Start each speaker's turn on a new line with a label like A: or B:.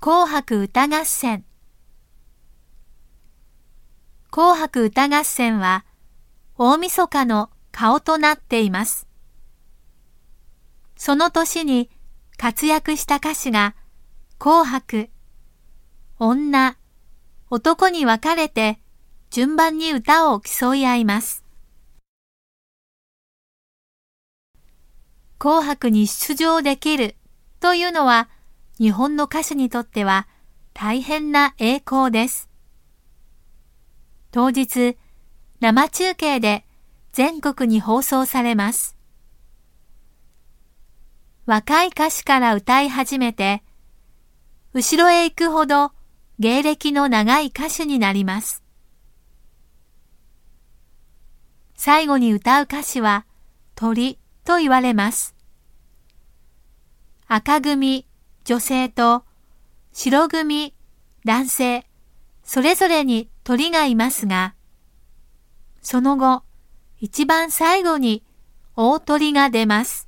A: 紅白歌合戦紅白歌合戦は大晦日の顔となっています。その年に活躍した歌手が紅白、女、男に分かれて順番に歌を競い合います。紅白に出場できるというのは日本の歌手にとっては大変な栄光です。当日、生中継で全国に放送されます。若い歌手から歌い始めて、後ろへ行くほど芸歴の長い歌手になります。最後に歌う歌詞は鳥と言われます。赤組、女性と白組、男性、それぞれに鳥がいますが、その後、一番最後に大鳥が出ます。